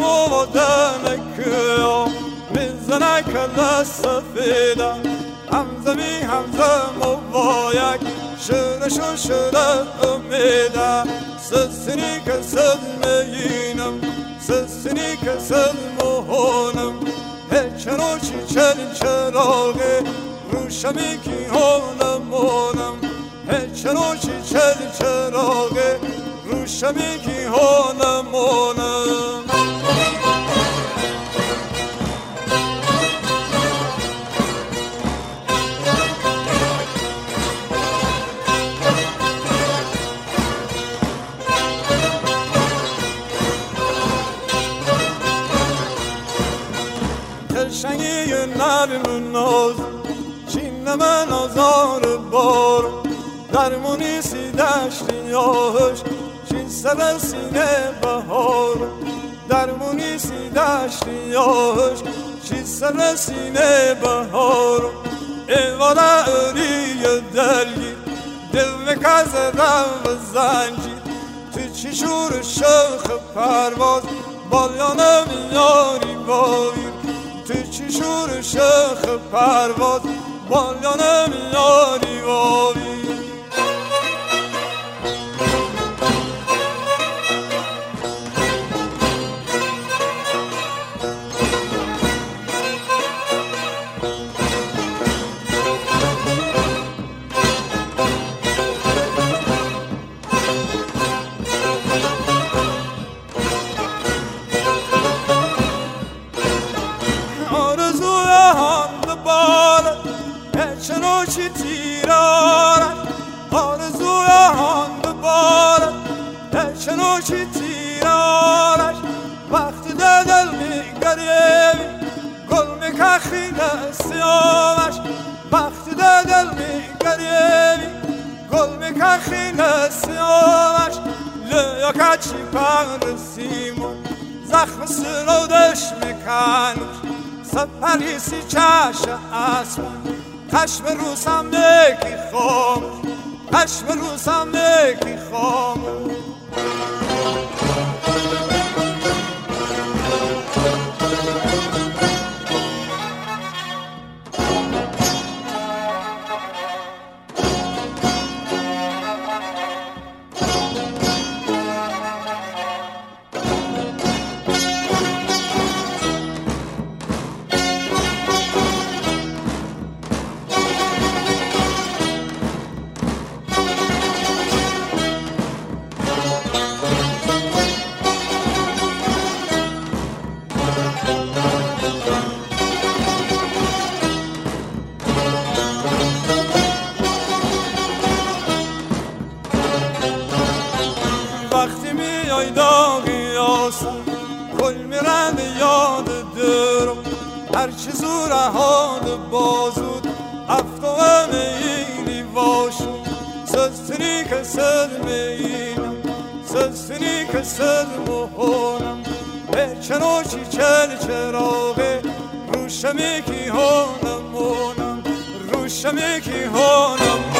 آدم که می‌زنه کل سفیده همزمی همزم و بایک شرش و شرف امیده سسنی که سد میینم سسنی که سد مهانم هچنو چی چل چراغه روشمی کی هانمانم هچنو چی چل چراغه روشمی کی هانمانم نرم ناز چین من آزار بار. درمونی سی دشتی آهش چین سر سینه بهار. درمونی سی دشتی آهش چین سر سینه بهار. ایوالا اوری دلگی دل مکز رو زنجی. تو چی شور شخ پرواز بالیانم یاری بایر تو چی شور شخ پرواز بالیانم یاری چی تیرارش آرزوی هم بال چنو چی تیرارش وقتی ده دل میگریمی گل میکخی نسیامش وقتی ده دل میگریمی گل میکخی نسیامش لیا کچی پرسیمون زخم سرودش میکنش سپریسی چش اسب. خشم روسم یکی خاموش خشم روسم یکی خاموش کل میرن یاد درم هرچی زور حال بازود افتو میلی باشو سستنی سر مینم سستنی سر مهونم. چنو چی چل چراغه روشمی کی هانم مونم. روشمی کی هانم مونم